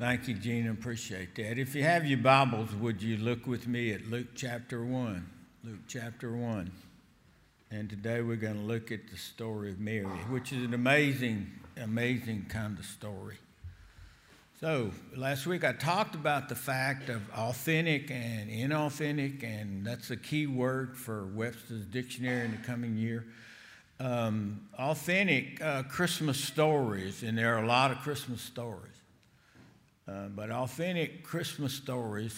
Thank you, Gene. Appreciate that. If you have your Bibles, would you look with me at Luke chapter 1? Luke chapter 1. And today we're going to look at the story of Mary, which is an amazing, amazing kind of story. So, last week I talked about the fact of authentic and inauthentic, and that's a key word for Webster's dictionary in the coming year. Um, authentic uh, Christmas stories, and there are a lot of Christmas stories. Uh, but authentic Christmas stories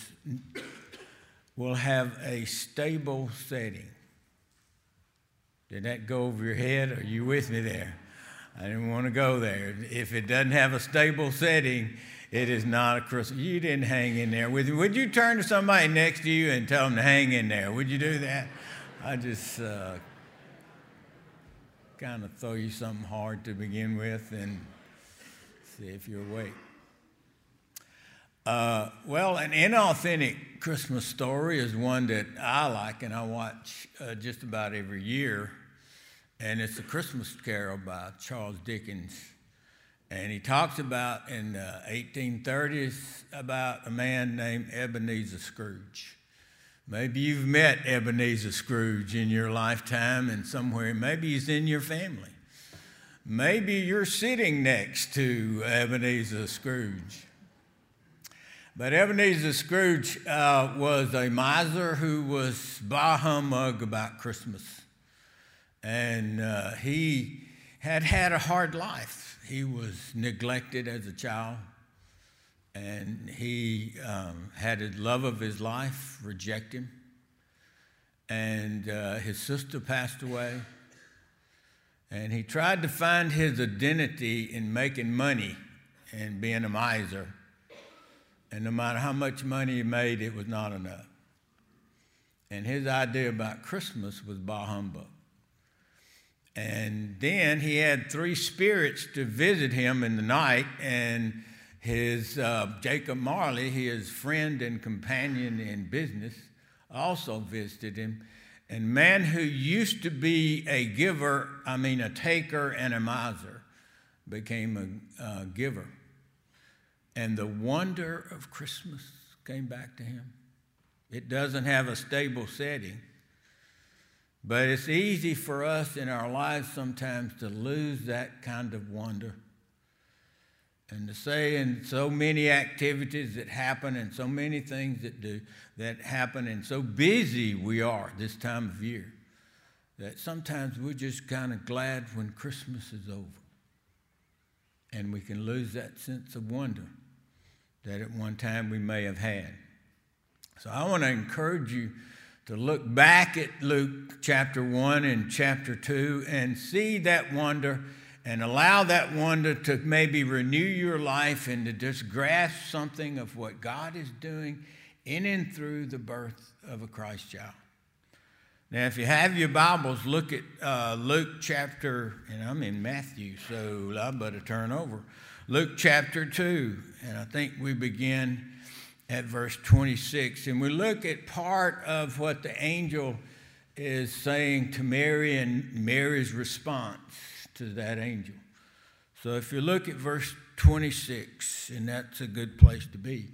will have a stable setting. Did that go over your head? Are you with me there? I didn't want to go there. If it doesn't have a stable setting, it is not a Christmas. You didn't hang in there. Would, would you turn to somebody next to you and tell them to hang in there? Would you do that? I just uh, kind of throw you something hard to begin with and see if you're awake. Uh, well, an inauthentic Christmas story is one that I like and I watch uh, just about every year. And it's a Christmas Carol by Charles Dickens. And he talks about in the 1830s about a man named Ebenezer Scrooge. Maybe you've met Ebenezer Scrooge in your lifetime and somewhere. Maybe he's in your family. Maybe you're sitting next to Ebenezer Scrooge. But Ebenezer Scrooge uh, was a miser who was bah humbug about Christmas. And uh, he had had a hard life. He was neglected as a child, and he um, had his love of his life reject him. And uh, his sister passed away. And he tried to find his identity in making money and being a miser and no matter how much money he made, it was not enough. And his idea about Christmas was bah humbug. And then he had three spirits to visit him in the night, and his uh, Jacob Marley, his friend and companion in business, also visited him. And man who used to be a giver, I mean a taker and a miser, became a, a giver. And the wonder of Christmas came back to him. It doesn't have a stable setting, but it's easy for us in our lives sometimes to lose that kind of wonder. And to say in so many activities that happen and so many things that do that happen and so busy we are this time of year that sometimes we're just kind of glad when Christmas is over. And we can lose that sense of wonder that at one time we may have had. So I want to encourage you to look back at Luke chapter 1 and chapter 2 and see that wonder and allow that wonder to maybe renew your life and to just grasp something of what God is doing in and through the birth of a Christ child. Now, if you have your Bibles, look at uh, Luke chapter, and I'm in Matthew, so I better turn over. Luke chapter 2, and I think we begin at verse 26. And we look at part of what the angel is saying to Mary and Mary's response to that angel. So if you look at verse 26, and that's a good place to be.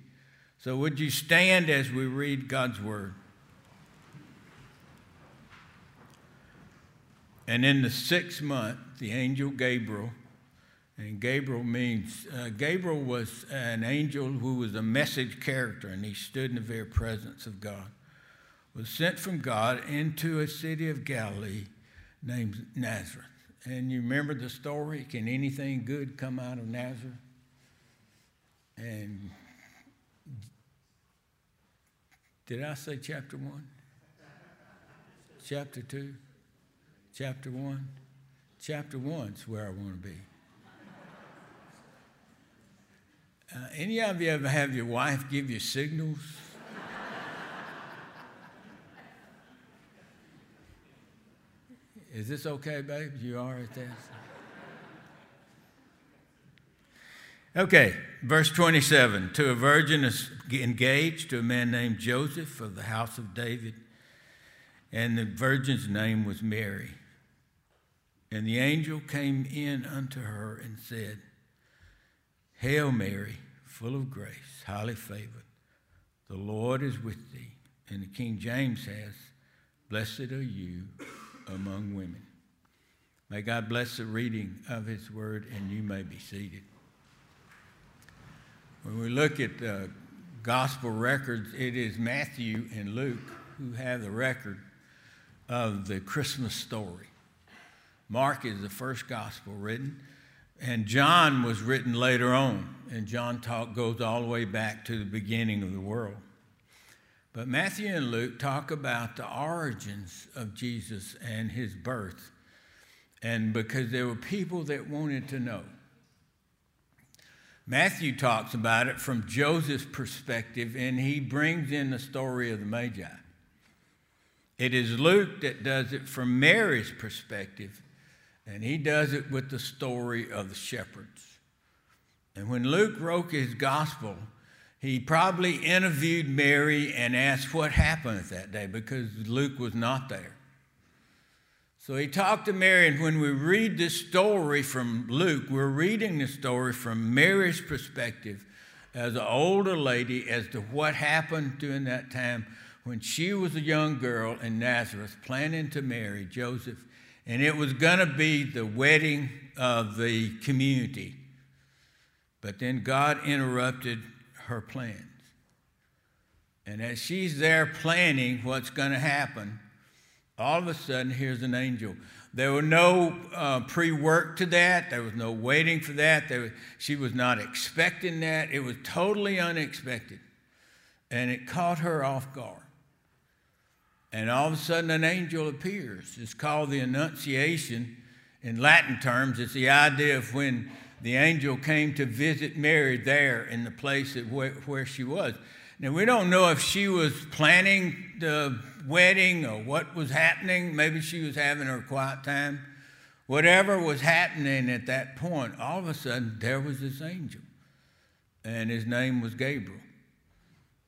So would you stand as we read God's word? And in the sixth month, the angel Gabriel and Gabriel means, uh, Gabriel was an angel who was a message character, and he stood in the very presence of God. Was sent from God into a city of Galilee named Nazareth. And you remember the story? Can anything good come out of Nazareth? And did I say chapter one? chapter two? Chapter one? Chapter one's where I want to be. Uh, any of you ever have your wife give you signals? Is this okay, babe? You are at this? Okay, verse 27. To a virgin engaged to a man named Joseph of the house of David, and the virgin's name was Mary. And the angel came in unto her and said, Hail Mary, full of grace, highly favored. The Lord is with thee. And the King James says, Blessed are you among women. May God bless the reading of his word, and you may be seated. When we look at the gospel records, it is Matthew and Luke who have the record of the Christmas story. Mark is the first gospel written, and John was written later on, and John talk, goes all the way back to the beginning of the world. But Matthew and Luke talk about the origins of Jesus and his birth, and because there were people that wanted to know. Matthew talks about it from Joseph's perspective, and he brings in the story of the Magi. It is Luke that does it from Mary's perspective, and he does it with the story of the shepherds. And when Luke wrote his gospel, he probably interviewed Mary and asked what happened that day because Luke was not there. So he talked to Mary, and when we read this story from Luke, we're reading the story from Mary's perspective as an older lady as to what happened during that time when she was a young girl in Nazareth planning to marry Joseph and it was going to be the wedding of the community. But then God interrupted her plans. And as she's there planning what's going to happen, all of a sudden, here's an angel. There was no uh, pre work to that. There was no waiting for that. Was, she was not expecting that. It was totally unexpected. And it caught her off guard. And all of a sudden, an angel appears. It's called the Annunciation. In Latin terms, it's the idea of when the angel came to visit Mary there in the place where, where she was. Now, we don't know if she was planning the wedding or what was happening. Maybe she was having her quiet time. Whatever was happening at that point, all of a sudden, there was this angel. And his name was Gabriel.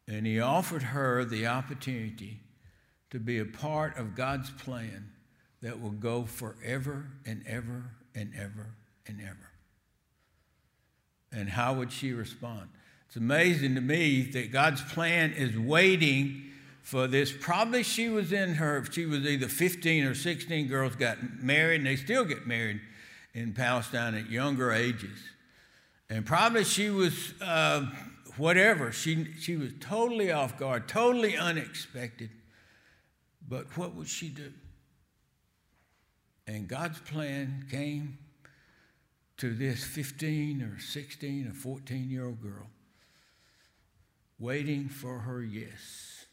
And he offered her the opportunity to be a part of God's plan that will go forever and ever and ever and ever. And how would she respond? It's amazing to me that God's plan is waiting for this. Probably she was in her, she was either 15 or 16 girls got married, and they still get married in Palestine at younger ages. And probably she was uh, whatever. She, she was totally off guard, totally unexpected. But what would she do? And God's plan came to this 15 or 16 or 14 year old girl waiting for her yes.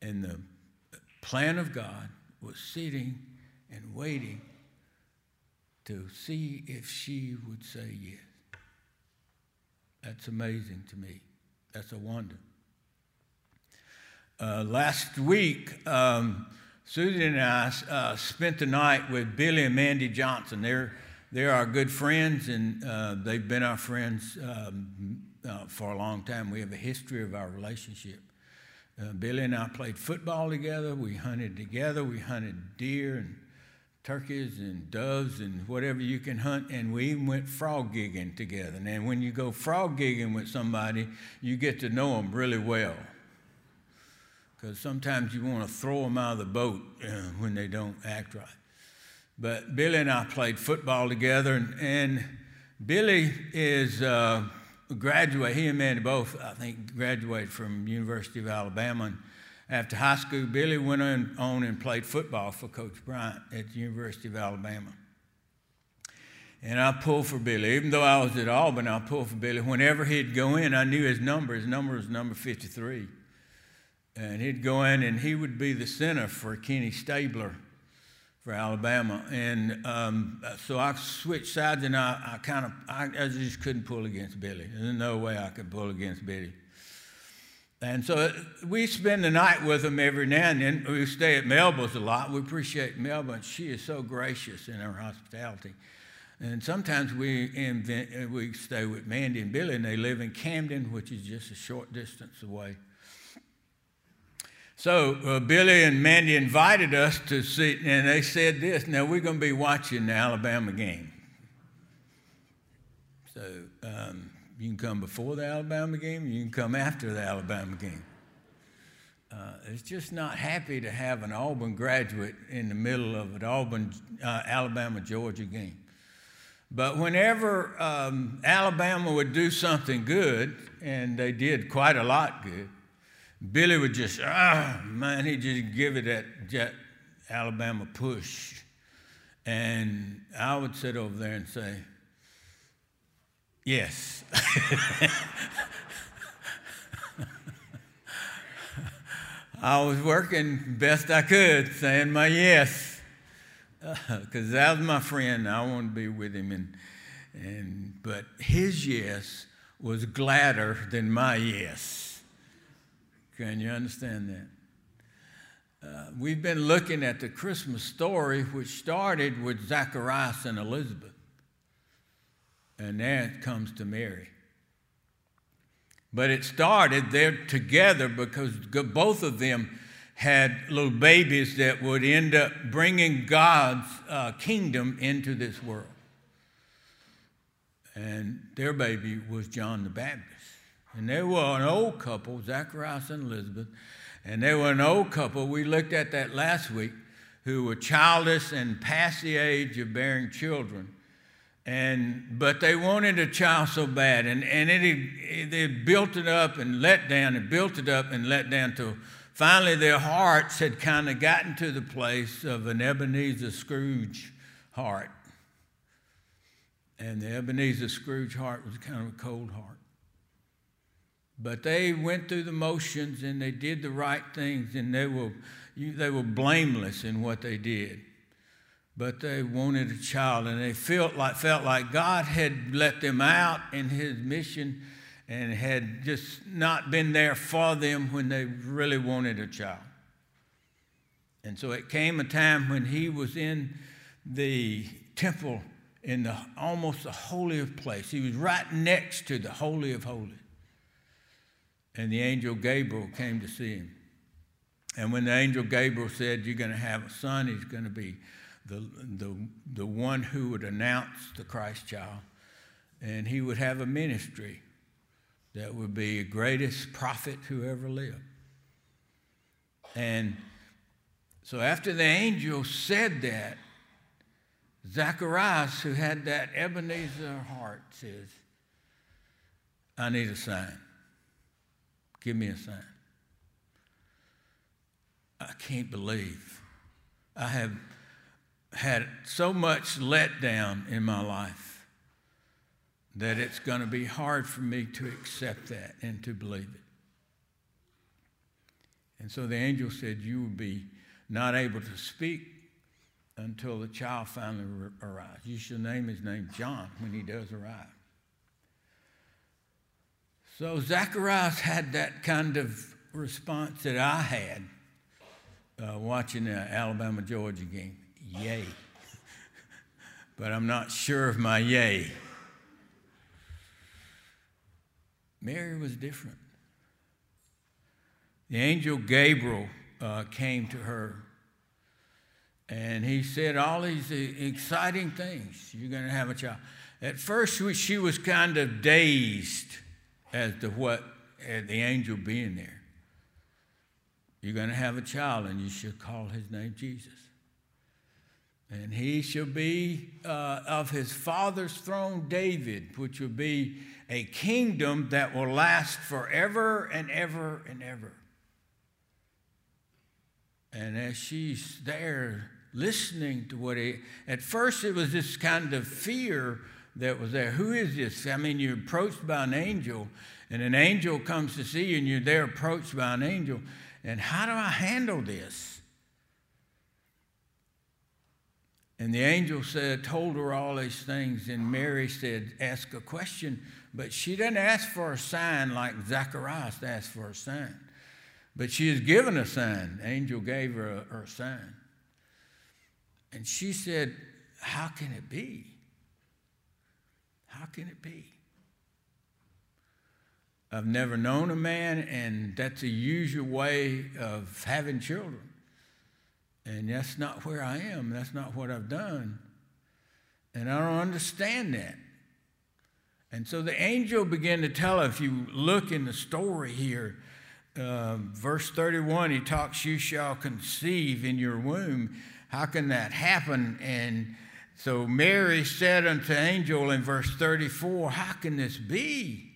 And the plan of God was sitting and waiting to see if she would say yes. That's amazing to me. That's a wonder. Uh, last week, um, Susan and I uh, spent the night with Billy and Mandy Johnson. They're, they're our good friends, and uh, they've been our friends um, uh, for a long time. We have a history of our relationship. Uh, Billy and I played football together. We hunted together. We hunted deer and turkeys and doves and whatever you can hunt, and we even went frog gigging together. And when you go frog gigging with somebody, you get to know them really well because sometimes you want to throw them out of the boat uh, when they don't act right. But Billy and I played football together, and, and Billy is uh, a graduate. He and Mandy both, I think, graduated from University of Alabama. And after high school, Billy went on and played football for Coach Bryant at the University of Alabama. And I pulled for Billy. Even though I was at Auburn, I pulled for Billy. Whenever he'd go in, I knew his number. His number was number 53. And he'd go in and he would be the center for Kenny Stabler for Alabama. And um, so I switched sides and I, I kind of, I, I, just couldn't pull against Billy. There's no way I could pull against Billy. And so we spend the night with him every now and then. We stay at Melba's a lot. We appreciate Melba. She is so gracious in her hospitality. And sometimes we, invent, we stay with Mandy and Billy, and they live in Camden, which is just a short distance away. So uh, Billy and Mandy invited us to see, and they said this. Now we're going to be watching the Alabama game. So um, you can come before the Alabama game, you can come after the Alabama game. Uh, it's just not happy to have an Auburn graduate in the middle of an Auburn, uh, Alabama, Georgia game. But whenever um, Alabama would do something good, and they did quite a lot good, Billy would just, ah, man, he'd just give it that, that Alabama push. And I would sit over there and say, yes. I was working best I could, saying my yes, because uh, that was my friend. I wanted to be with him, and and but his yes was gladder than my yes. Can you understand that? Uh, we've been looking at the Christmas story, which started with Zacharias and Elizabeth, and then it comes to Mary. But it started there together because both of them had little babies that would end up bringing God's uh, kingdom into this world. And their baby was John the Baptist. And they were an old couple, Zacharias and Elizabeth, and they were an old couple. We looked at that last week, who were childless and past the age of bearing children. And, but they wanted a child so bad, and, and it, it, they built it up and let down, and built it up and let down till finally their hearts had kind of gotten to the place of an Ebenezer Scrooge heart. And the Ebenezer Scrooge heart was kind of a cold heart. But they went through the motions and they did the right things, and they were, they were blameless in what they did but they wanted a child and they felt like, felt like God had let them out in his mission and had just not been there for them when they really wanted a child. And so it came a time when he was in the temple in the almost the holy of place. He was right next to the holy of holies. And the angel Gabriel came to see him. And when the angel Gabriel said, You're going to have a son, he's going to be the, the, the one who would announce the Christ child. And he would have a ministry that would be the greatest prophet who ever lived. And so after the angel said that, Zacharias, who had that Ebenezer heart, says, I need a sign. Give me a sign. I can't believe I have had so much letdown in my life that it's going to be hard for me to accept that and to believe it. And so the angel said, You will be not able to speak until the child finally arrives. You shall name his name John when he does arrive. So Zacharias had that kind of response that I had uh, watching the Alabama Georgia game yay. but I'm not sure of my yay. Mary was different. The angel Gabriel uh, came to her and he said all these exciting things. You're going to have a child. At first, she was kind of dazed as to what the angel being there. You're going to have a child, and you should call his name Jesus. And he shall be uh, of his father's throne, David, which will be a kingdom that will last forever and ever and ever. And as she's there listening to what he, at first it was this kind of fear that was there. Who is this? I mean, you're approached by an angel, and an angel comes to see you, and you're there approached by an angel. And how do I handle this? And the angel said, told her all these things, and Mary said, ask a question. But she didn't ask for a sign like Zacharias asked for a sign. But she is given a sign. The angel gave her a, her sign. And she said, How can it be? How can it be? I've never known a man, and that's a usual way of having children. And that's not where I am. That's not what I've done. And I don't understand that. And so the angel began to tell her, if you look in the story here, uh, verse 31, he talks, You shall conceive in your womb. How can that happen? And so Mary said unto angel in verse 34, How can this be?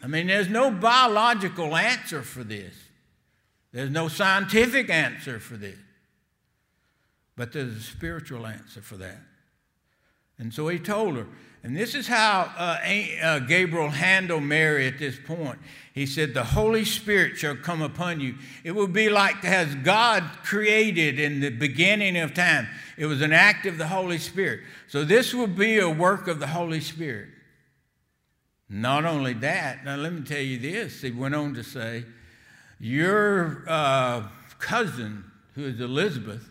I mean, there's no biological answer for this. There's no scientific answer for this. But there's a spiritual answer for that. And so he told her, and this is how uh, uh, Gabriel handled Mary at this point. He said, The Holy Spirit shall come upon you. It will be like as God created in the beginning of time. It was an act of the Holy Spirit. So this will be a work of the Holy Spirit. Not only that, now let me tell you this. He went on to say, Your uh, cousin, who is Elizabeth,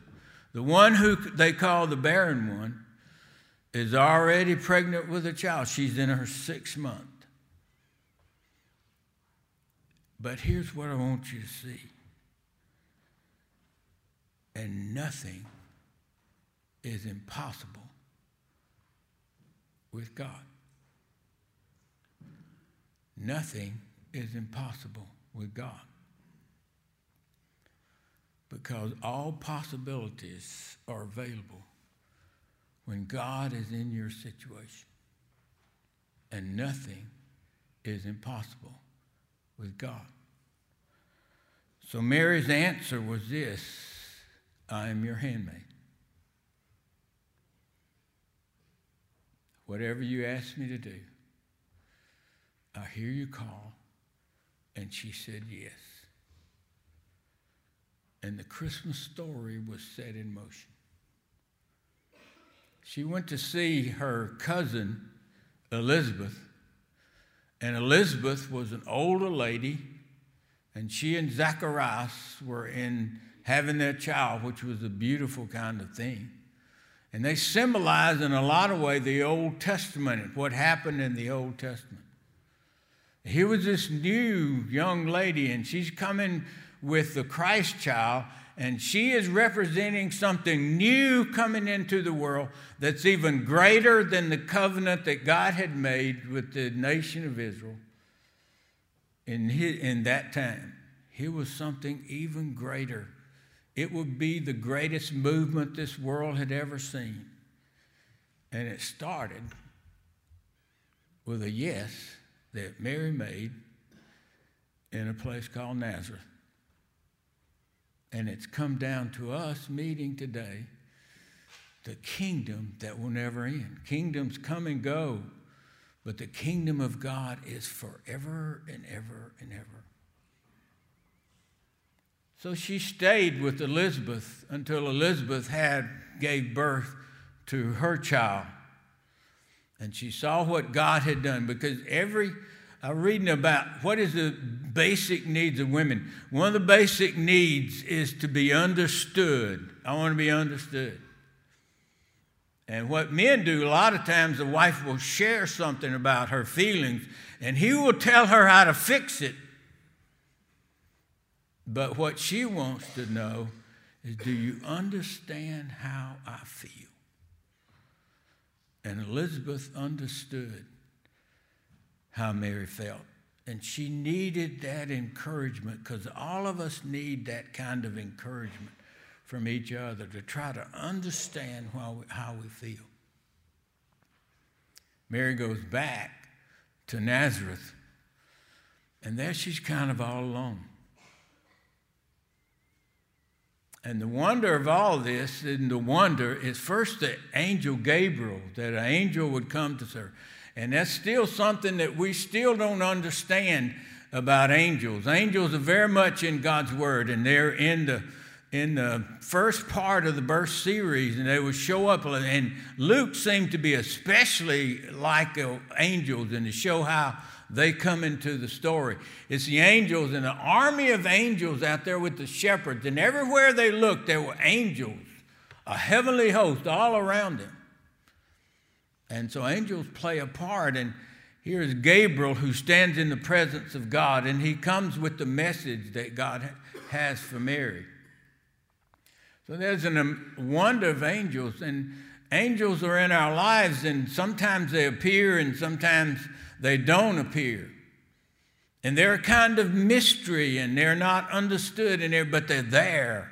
the one who they call the barren one, is already pregnant with a child. She's in her sixth month. But here's what I want you to see. And nothing is impossible with God. Nothing is impossible with God. Because all possibilities are available when God is in your situation. And nothing is impossible with God. So Mary's answer was this I am your handmaid. Whatever you ask me to do, I hear you call. And she said yes. And the Christmas story was set in motion she went to see her cousin, Elizabeth. And Elizabeth was an older lady, and she and Zacharias were in having their child, which was a beautiful kind of thing. And they symbolize in a lot of ways the Old Testament, what happened in the Old Testament. Here was this new young lady, and she's coming with the Christ child, and she is representing something new coming into the world that's even greater than the covenant that God had made with the nation of Israel in, his, in that time. Here was something even greater. It would be the greatest movement this world had ever seen. And it started with a yes that Mary made in a place called Nazareth. And it's come down to us meeting today the kingdom that will never end. Kingdoms come and go, but the kingdom of God is forever and ever and ever. So she stayed with Elizabeth until Elizabeth had gave birth to her child. And she saw what God had done because every I'm reading about what is the basic needs of women. One of the basic needs is to be understood. I want to be understood. And what men do, a lot of times the wife will share something about her feelings, and he will tell her how to fix it. But what she wants to know is do you understand how I feel? And Elizabeth understood how Mary felt. And she needed that encouragement because all of us need that kind of encouragement from each other to try to understand how we, how we feel. Mary goes back to Nazareth, and there she's kind of all alone. And the wonder of all this, and the wonder is first the angel Gabriel, that an angel would come to her. And that's still something that we still don't understand about angels. Angels are very much in God's Word, and they're in the in the first part of the birth series, and they would show up. And Luke seemed to be especially like uh, angels, and to show how they come into the story. It's the angels and an army of angels out there with the shepherds, and everywhere they looked, there were angels, a heavenly host all around them. And so angels play a part. And here's Gabriel who stands in the presence of God, and he comes with the message that God has for Mary. So there's a um, wonder of angels. And Angels are in our lives, and sometimes they appear and sometimes they don't appear. And they're a kind of mystery and they're not understood in there, but they're there.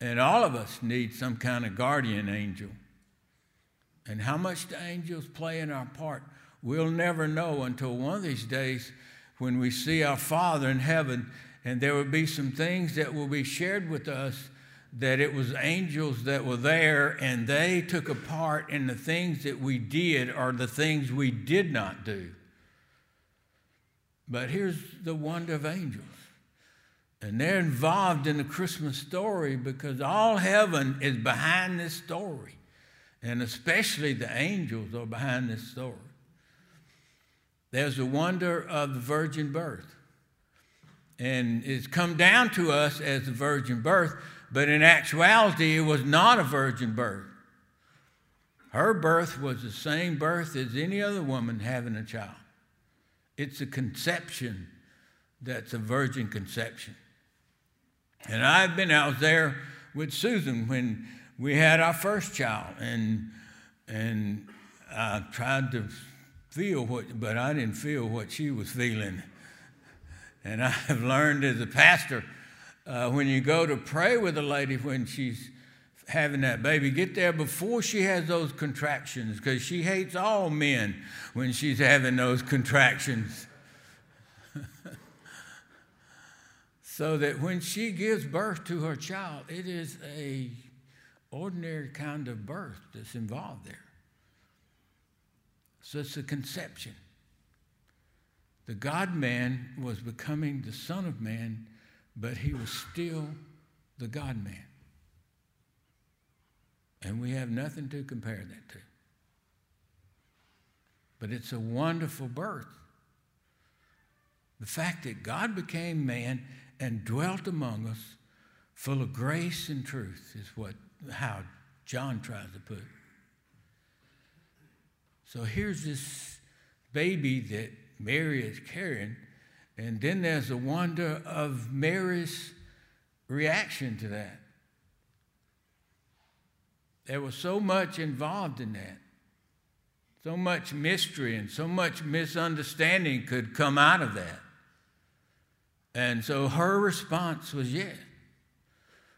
And all of us need some kind of guardian angel. And how much the angels play in our part, we'll never know until one of these days when we see our Father in heaven, and there will be some things that will be shared with us that it was angels that were there and they took a part in the things that we did or the things we did not do. But here's the wonder of angels. And they're involved in the Christmas story because all heaven is behind this story. And especially the angels are behind this story. There's the wonder of the virgin birth. And it's come down to us as the virgin birth but in actuality, it was not a virgin birth. Her birth was the same birth as any other woman having a child. It's a conception that's a virgin conception. And I've been out there with Susan when we had our first child, and and I tried to feel what, but I didn't feel what she was feeling. And I have learned as a pastor uh, when you go to pray with a lady when she's having that baby, get there before she has those contractions because she hates all men when she's having those contractions. so that when she gives birth to her child, it is a ordinary kind of birth that's involved there. So it's a conception. The God man was becoming the Son of Man but he was still the God man. And we have nothing to compare that to. But it's a wonderful birth. The fact that God became man and dwelt among us, full of grace and truth, is what how John tries to put it. So here's this baby that Mary is carrying and then there's the wonder of Mary's reaction to that. There was so much involved in that. So much mystery and so much misunderstanding could come out of that. And so her response was yes.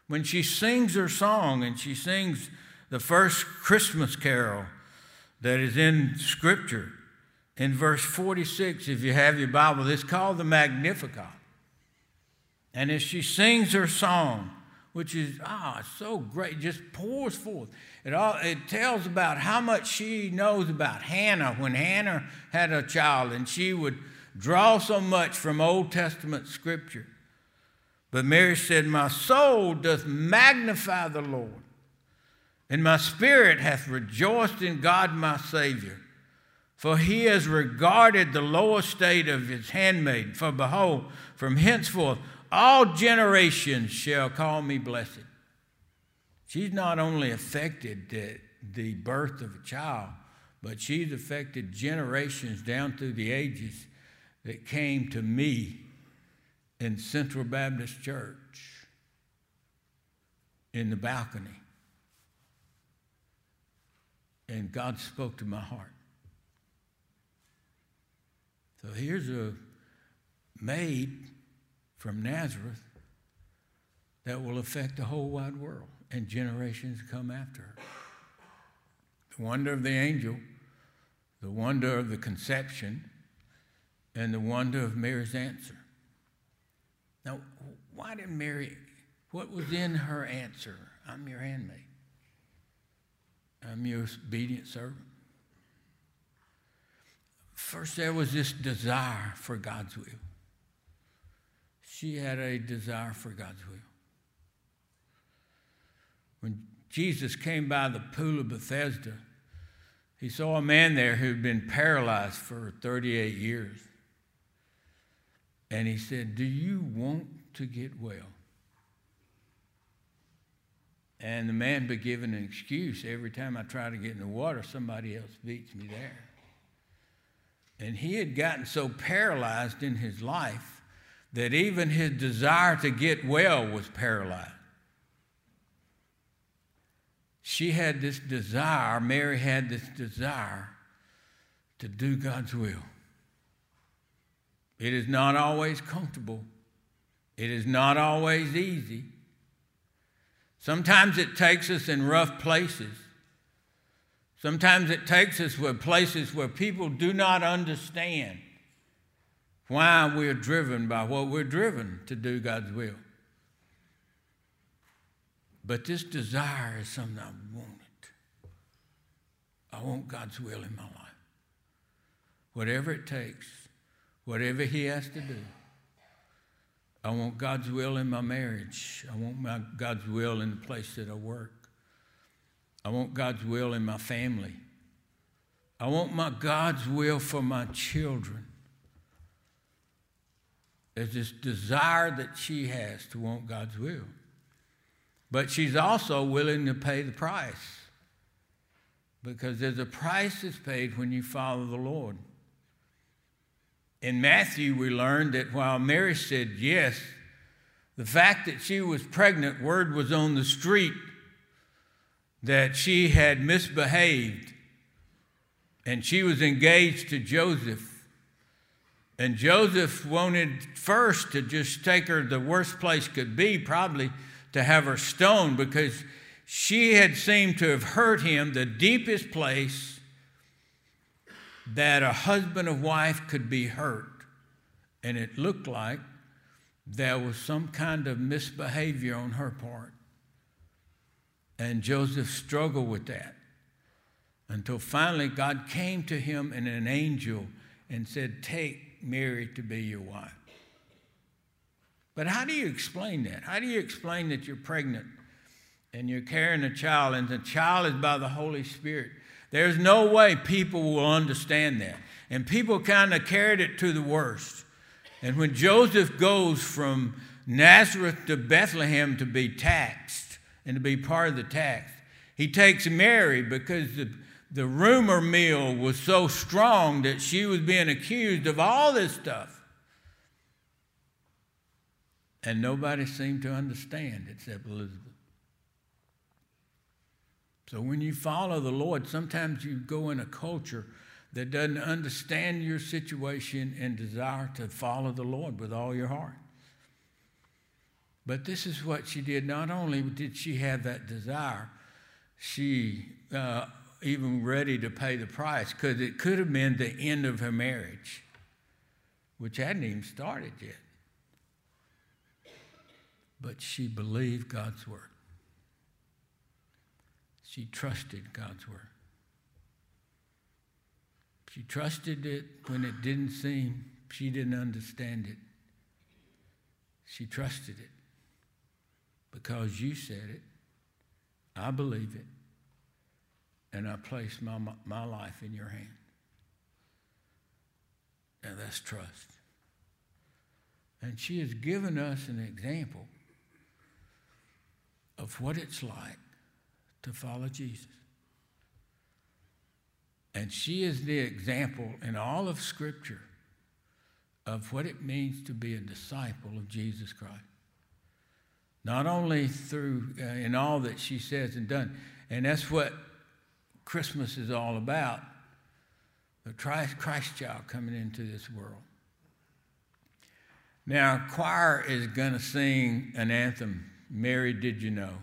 When she sings her song and she sings the first Christmas carol that is in Scripture, in verse 46, if you have your Bible, it's called the Magnificat. And as she sings her song, which is ah so great, just pours forth. It all it tells about how much she knows about Hannah when Hannah had a child, and she would draw so much from Old Testament scripture. But Mary said, My soul doth magnify the Lord, and my spirit hath rejoiced in God my Savior for he has regarded the low estate of his handmaid. For behold, from henceforth all generations shall call me blessed. She's not only affected the, the birth of a child, but she's affected generations down through the ages that came to me in Central Baptist Church in the balcony. And God spoke to my heart. So here's a maid from Nazareth that will affect the whole wide world and generations come after her. The wonder of the angel, the wonder of the conception, and the wonder of Mary's answer. Now, why did Mary, what was in her answer? I'm your handmaid. I'm your obedient servant. First, there was this desire for God's will. She had a desire for God's will. When Jesus came by the pool of Bethesda, he saw a man there who'd been paralyzed for 38 years. And he said, Do you want to get well? And the man be given an excuse. Every time I try to get in the water, somebody else beats me there. And he had gotten so paralyzed in his life that even his desire to get well was paralyzed. she had this desire, Mary had this desire to do God's will. It is not always comfortable, it is not always easy. Sometimes it takes us in rough places. Sometimes it takes us where places where people do not understand why we're driven by what we're driven to do God's will. But this desire is something I want it. I want God's will in my life. Whatever it takes, whatever He has to do. I want God's will in my marriage. I want my, God's will in the place that I work. I want God's will in my family. I want my God's will for my children. There's this desire that she has to want God's will. But she's also willing to pay the price because there's a price that's paid when you follow the Lord. In Matthew, we learned that while Mary said yes, the fact that she was pregnant, word was on the street that she had misbehaved and she was engaged to Joseph. And Joseph wanted first to just take her the worst place could be, probably to have her stoned, because she had seemed to have hurt him the deepest place that a husband or wife could be hurt. And it looked like there was some kind of misbehavior on her part. And Joseph struggled with that until finally God came to him in an angel and said, Take Mary to be your wife. But how do you explain that? How do you explain that you're pregnant and you're carrying a child and the child is by the Holy Spirit? There's no way people will understand that. And people kind of carried it to the worst. And when Joseph goes from Nazareth to Bethlehem to be taxed and to be part of the tax, he takes Mary because the, the rumor mill was so strong that she was being accused of all this stuff. And nobody seemed to understand except Elizabeth. So when you follow the Lord, sometimes you go in a culture that doesn't understand your situation and desire to follow the Lord with all your heart. But this is what she did. Not only did she have that desire, she uh, even ready to pay the price because it could have been the end of her marriage, which hadn't even started yet. But she believed God's word. She trusted God's word. She trusted it when it didn't seem she didn't understand it. She trusted it because you said it. I believe it. And I place my, my life in your hand. Now that's trust. And she has given us an example of what it's like to follow Jesus. And she is the example in all of Scripture of what it means to be a disciple of Jesus Christ. Not only through uh, in all that she says and done, and that's what Christmas is all about the Christ, child coming into this world. Now, choir is going to sing an anthem, Mary Did You Know?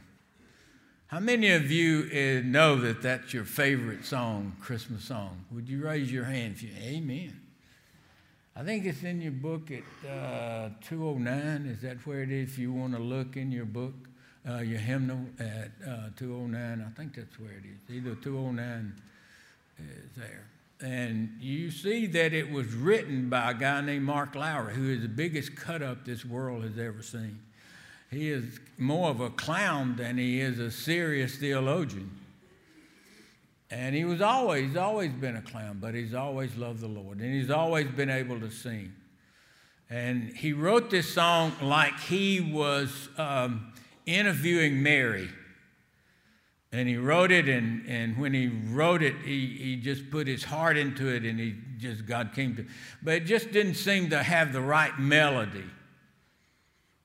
How many of you know that that's your favorite song, Christmas song? Would you raise your hand? If you, Amen. I think it's in your book at uh, 209. Is that where it is? If you want to look in your book, uh, your hymnal at uh, 209, I think that's where it is. Either 209 is there. And you see that it was written by a guy named Mark Lowry, who is the biggest cut up this world has ever seen. He is more of a clown than he is a serious theologian. And he was always, always been a clown, but he's always loved the Lord. And he's always been able to sing. And he wrote this song like he was um, interviewing Mary. And he wrote it, and, and when he wrote it, he, he just put his heart into it, and he just, God came to. But it just didn't seem to have the right melody.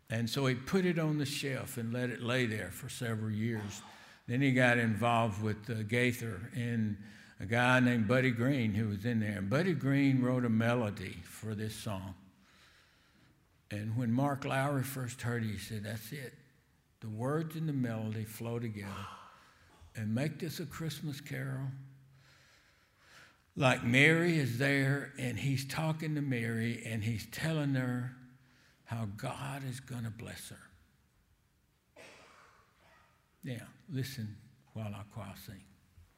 And so he put it on the shelf and let it lay there for several years. Then he got involved with uh, Gaither and a guy named Buddy Greene who was in there. And Buddy Greene wrote a melody for this song. And when Mark Lowry first heard it, he said, That's it. The words and the melody flow together. And make this a Christmas carol. Like Mary is there and he's talking to Mary and he's telling her how God is going to bless her. Now, listen while I choir sing.